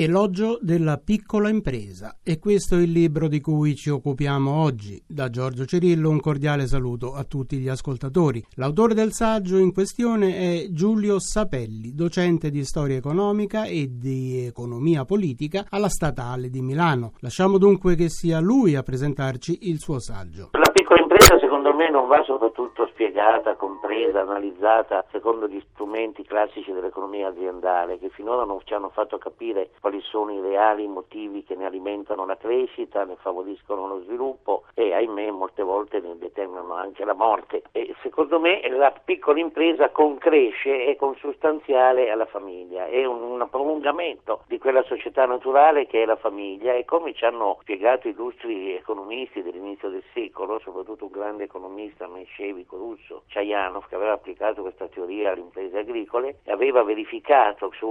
Elogio della piccola impresa e questo è il libro di cui ci occupiamo oggi. Da Giorgio Cirillo un cordiale saluto a tutti gli ascoltatori. L'autore del saggio in questione è Giulio Sapelli, docente di storia economica e di economia politica alla Statale di Milano. Lasciamo dunque che sia lui a presentarci il suo saggio. La piccola impresa secondo me non va soprattutto spiegata, compresa, analizzata secondo gli strumenti classici dell'economia aziendale che finora non ci hanno fatto capire quali sono i reali motivi che ne alimentano la crescita, ne favoriscono lo sviluppo e ahimè molte volte ne determinano anche la morte. E secondo me la piccola impresa concresce e consustanziale alla famiglia, è un, un prolungamento di quella società naturale che è la famiglia e come ci hanno spiegato illustri economisti dell'inizio del secolo, soprattutto un grande economista menscevico russo, Chayanov, che aveva applicato questa teoria alle imprese agricole e aveva verificato su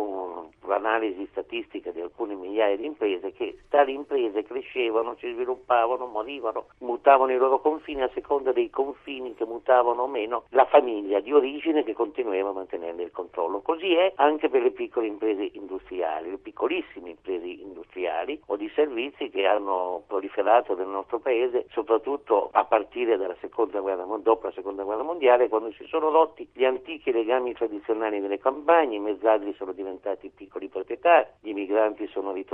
un'analisi statistica di alcune migliaia di imprese che tali imprese crescevano, si sviluppavano, morivano, mutavano i loro confini a seconda dei confini che mutavano o meno la famiglia di origine che continuava a mantenere il controllo. Così è anche per le piccole imprese industriali, le piccolissime imprese industriali o di servizi che hanno proliferato nel nostro paese, soprattutto a partire dalla seconda guerra, dopo la seconda guerra mondiale, quando si sono rotti gli antichi legami tradizionali delle campagne, i mezzadri sono diventati piccoli proprietari, gli immigrati migranti sono ritornati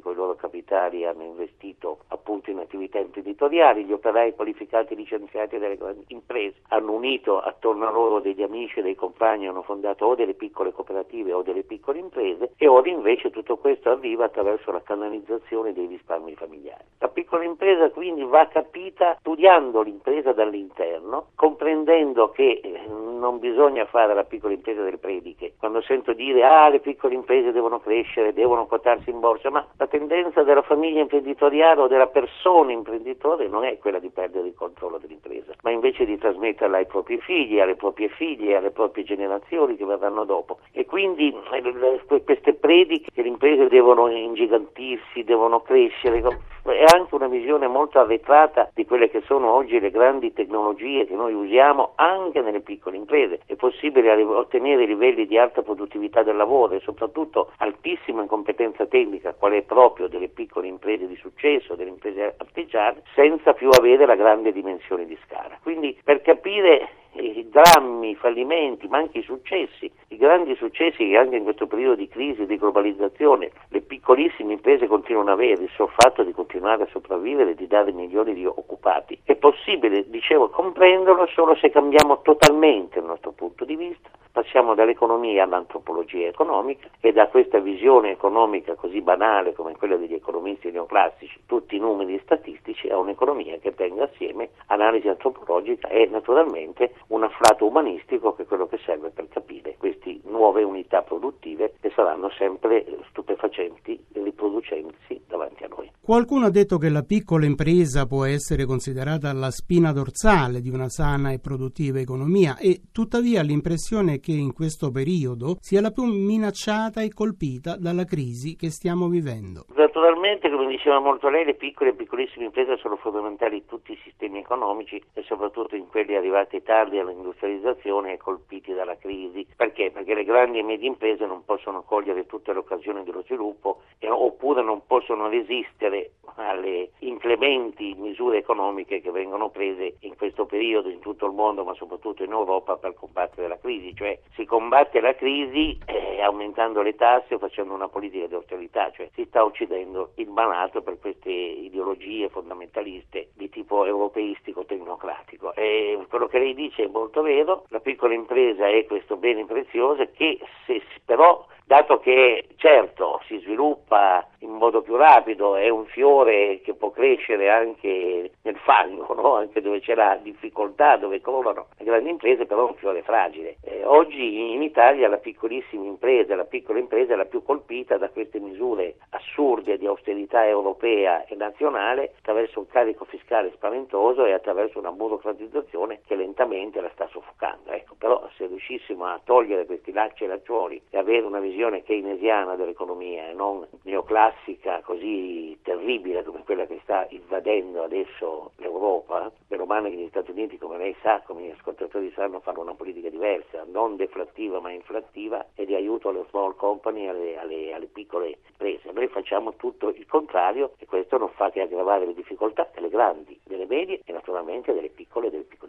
con i loro capitali e hanno investito appunto in attività imprenditoriali, gli operai qualificati licenziati dalle grandi imprese hanno unito attorno a loro degli amici e dei compagni, hanno fondato o delle piccole cooperative o delle piccole imprese e ora invece tutto questo arriva attraverso la canalizzazione dei risparmi familiari. La piccola impresa quindi va capita studiando l'impresa dall'interno, comprendendo che eh, non bisogna fare la piccola impresa delle prediche. Quando sento dire ah le piccole imprese devono crescere, devono quotarsi in borsa, ma la tendenza della famiglia imprenditoriale o della persona imprenditore non è quella di perdere il controllo dell'impresa, ma invece di trasmetterla ai propri figli, alle proprie figlie, alle proprie generazioni che verranno dopo. E quindi eh, queste prediche che le imprese devono ingigantirsi, devono crescere, è anche una visione molto arretrata di quelle che sono oggi le grandi tecnologie che noi usiamo anche nelle piccole imprese. È possibile ottenere livelli di alta produttività del lavoro e soprattutto altissima competenza tecnica, qual è proprio delle piccole imprese di successo, delle imprese artigiane, senza più avere la grande dimensione di scala. Quindi per capire i drammi, i fallimenti, ma anche i successi, i grandi successi che anche in questo periodo di crisi di globalizzazione le piccolissime imprese continuano ad avere, il suo fatto di continuare a sopravvivere e di dare milioni di occupati. È possibile, dicevo, comprenderlo solo se cambiamo totalmente il nostro punto di vista, passiamo dall'economia all'antropologia economica e da questa visione economica così banale come quella degli economisti neoclassici, tutti i numeri statistici, a un'economia che tenga assieme analisi antropologica e naturalmente un afflato umanistico che è quello che serve per capire queste nuove unità produttive che saranno sempre stupefacenti riproducendosi davanti a noi. Qualcuno ha detto che la piccola impresa può essere considerata la spina dorsale di una sana e produttiva economia e tuttavia l'impressione è che in questo periodo sia la più minacciata e colpita dalla crisi che stiamo vivendo. Naturalmente, come diceva molto lei, le piccole e piccolissime imprese sono fondamentali in tutti i sistemi economici e soprattutto in quelli arrivati tardi all'industrializzazione e colpiti dalla crisi. Perché? Perché le grandi e medie imprese non possono cogliere tutte le occasioni dello sviluppo e, oppure non possono resistere alle inclementi misure economiche che vengono prese in questo periodo in tutto il mondo, ma soprattutto in Europa per combattere la crisi, cioè si combatte la crisi eh, aumentando le tasse o facendo una politica di austerità, cioè si sta uccidendo il malato per queste ideologie fondamentaliste di tipo europeistico tecnocratico. E quello che lei dice è molto vero, la piccola impresa è questo bene prezioso che se però dato che certo si sviluppa in modo più rapido, è un fiore che può crescere anche nel fango, no? anche dove c'è la difficoltà, dove crollano le grandi imprese, però è un fiore fragile. Eh, oggi in Italia la piccolissima impresa, la piccola impresa è la più colpita da queste misure assurde di austerità europea e nazionale attraverso un carico fiscale spaventoso e attraverso una burocratizzazione che lentamente la sta soffocando. Ecco, però se riuscissimo a togliere questi lacci e lacciuoli e avere una visione keynesiana dell'economia e non neoclassica così terribile come quella che sta invadendo adesso l'Europa, meno male che gli Stati Uniti, come lei sa, come gli ascoltatori sanno, fanno una politica diversa, non deflattiva ma inflattiva e di aiuto alle small company, alle, alle, alle piccole imprese. Noi facciamo tutto il contrario e questo non fa che aggravare le difficoltà delle grandi, delle medie e naturalmente delle piccole e delle imprese.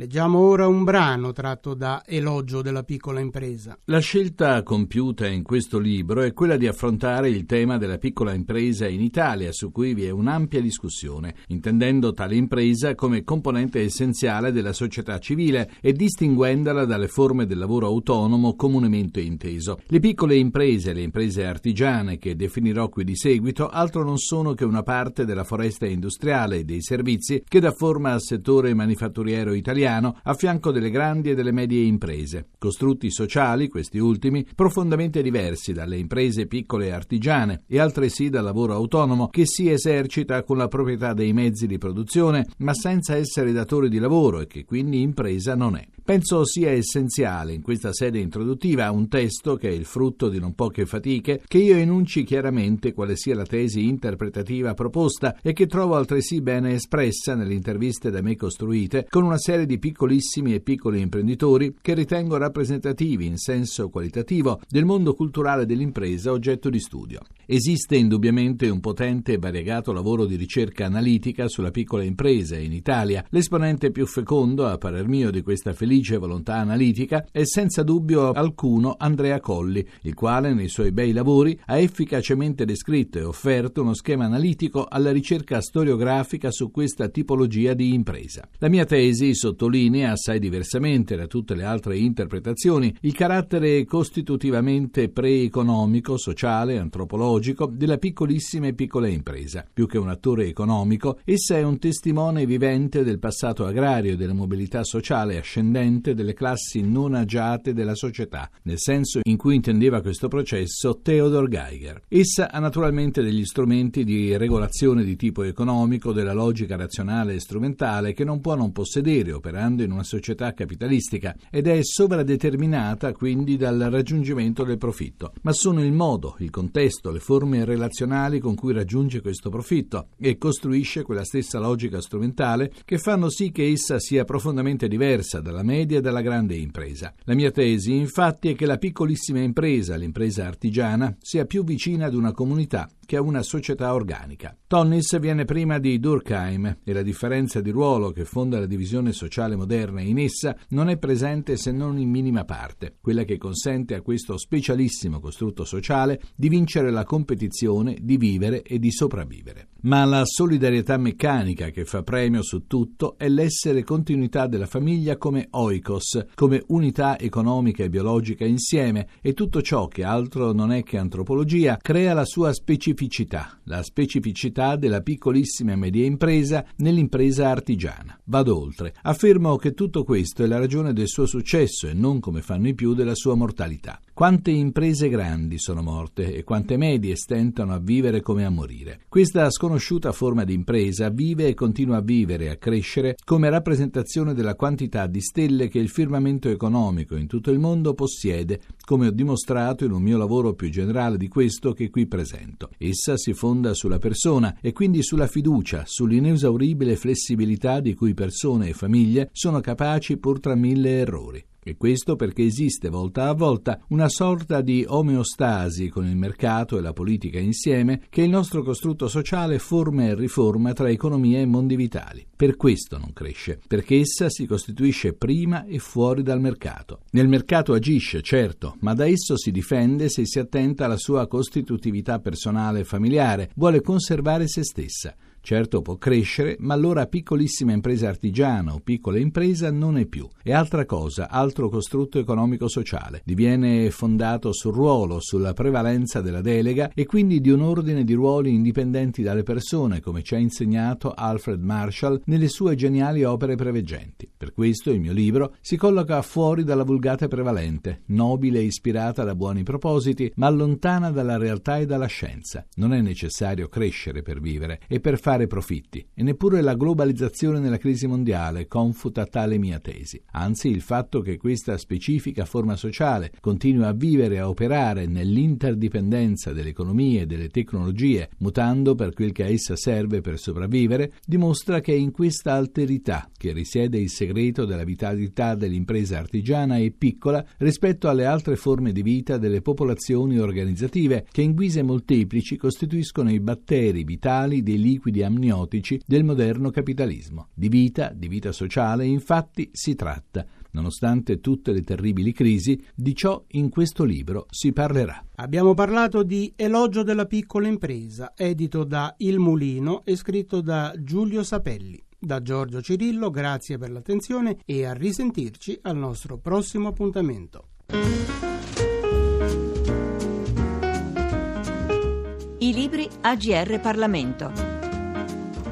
Leggiamo ora un brano tratto da Elogio della piccola impresa. La scelta compiuta in questo libro è quella di affrontare il tema della piccola impresa in Italia, su cui vi è un'ampia discussione, intendendo tale impresa come componente essenziale della società civile e distinguendola dalle forme del lavoro autonomo comunemente inteso. Le piccole imprese le imprese artigiane, che definirò qui di seguito, altro non sono che una parte della foresta industriale e dei servizi che dà forma al settore manifatturiero italiano a fianco delle grandi e delle medie imprese. Costrutti sociali, questi ultimi, profondamente diversi dalle imprese piccole e artigiane e altresì dal lavoro autonomo che si esercita con la proprietà dei mezzi di produzione ma senza essere datore di lavoro e che quindi impresa non è. Penso sia essenziale in questa sede introduttiva un testo che è il frutto di non poche fatiche che io enunci chiaramente quale sia la tesi interpretativa proposta e che trovo altresì bene espressa nelle interviste da me costruite con una serie di piccolissimi e piccoli imprenditori che ritengo rappresentativi in senso qualitativo del mondo culturale dell'impresa oggetto di studio. Esiste indubbiamente un potente e variegato lavoro di ricerca analitica sulla piccola impresa in Italia. L'esponente più fecondo, a parer mio, di questa felice volontà analitica è senza dubbio alcuno Andrea Colli, il quale nei suoi bei lavori ha efficacemente descritto e offerto uno schema analitico alla ricerca storiografica su questa tipologia di impresa. La mia tesi sottolinea, assai diversamente da tutte le altre interpretazioni, il carattere costitutivamente pre-economico, sociale, antropologico della piccolissima e piccola impresa. Più che un attore economico, essa è un testimone vivente del passato agrario e della mobilità sociale ascendente delle classi non agiate della società, nel senso in cui intendeva questo processo Theodor Geiger. Essa ha naturalmente degli strumenti di regolazione di tipo economico della logica razionale e strumentale che non può non possedere operando in una società capitalistica ed è sovradeterminata quindi dal raggiungimento del profitto, ma sono il modo, il contesto, le forme relazionali con cui raggiunge questo profitto e costruisce quella stessa logica strumentale che fanno sì che essa sia profondamente diversa dalla media e dalla grande impresa. La mia tesi infatti è che la piccolissima impresa, l'impresa artigiana, sia più vicina ad una comunità che a una società organica. Tonnis viene prima di Durkheim e la differenza di ruolo che fonda la divisione sociale moderna in essa non è presente se non in minima parte, quella che consente a questo specialissimo costrutto sociale di vincere la competizione, di vivere e di sopravvivere. Ma la solidarietà meccanica che fa premio su tutto è l'essere continuità della famiglia come oikos, come unità economica e biologica insieme e tutto ciò che altro non è che antropologia crea la sua specificità, la specificità della piccolissima e media impresa nell'impresa artigiana. Vado oltre. Affermo che tutto questo è la ragione del suo successo e non come fanno i più della sua mortalità. Quante imprese grandi sono morte e quante medie stentano a vivere come a morire. Questa sconosciuta forma di impresa vive e continua a vivere e a crescere come rappresentazione della quantità di stelle che il firmamento economico in tutto il mondo possiede, come ho dimostrato in un mio lavoro più generale di questo che qui presento. Essa si fonda sulla persona e quindi sulla fiducia, sull'inesauribile flessibilità di cui persone e famiglie sono capaci pur tra mille errori. E questo perché esiste volta a volta una sorta di omeostasi con il mercato e la politica insieme che il nostro costrutto sociale forma e riforma tra economia e mondi vitali. Per questo non cresce, perché essa si costituisce prima e fuori dal mercato. Nel mercato agisce, certo, ma da esso si difende se si attenta alla sua costitutività personale e familiare, vuole conservare se stessa Certo può crescere, ma allora piccolissima impresa artigiana o piccola impresa non è più. È altra cosa, altro costrutto economico-sociale. Diviene fondato sul ruolo, sulla prevalenza della delega e quindi di un ordine di ruoli indipendenti dalle persone, come ci ha insegnato Alfred Marshall nelle sue geniali opere preveggenti. Per questo il mio libro si colloca fuori dalla vulgata prevalente, nobile e ispirata da buoni propositi, ma lontana dalla realtà e dalla scienza. Non è necessario crescere per vivere e per fare profitti, e neppure la globalizzazione nella crisi mondiale confuta tale mia tesi. Anzi, il fatto che questa specifica forma sociale continui a vivere e a operare nell'interdipendenza delle economie e delle tecnologie, mutando per quel che a essa serve per sopravvivere, dimostra che è in questa alterità che risiede il segreto della vitalità dell'impresa artigiana e piccola rispetto alle altre forme di vita delle popolazioni organizzative che in guise molteplici costituiscono i batteri vitali dei liquidi amniotici del moderno capitalismo. Di vita, di vita sociale, infatti, si tratta. Nonostante tutte le terribili crisi, di ciò in questo libro si parlerà. Abbiamo parlato di Elogio della piccola impresa, edito da Il Mulino e scritto da Giulio Sapelli. Da Giorgio Cirillo, grazie per l'attenzione e a risentirci al nostro prossimo appuntamento. I libri AGR Parlamento.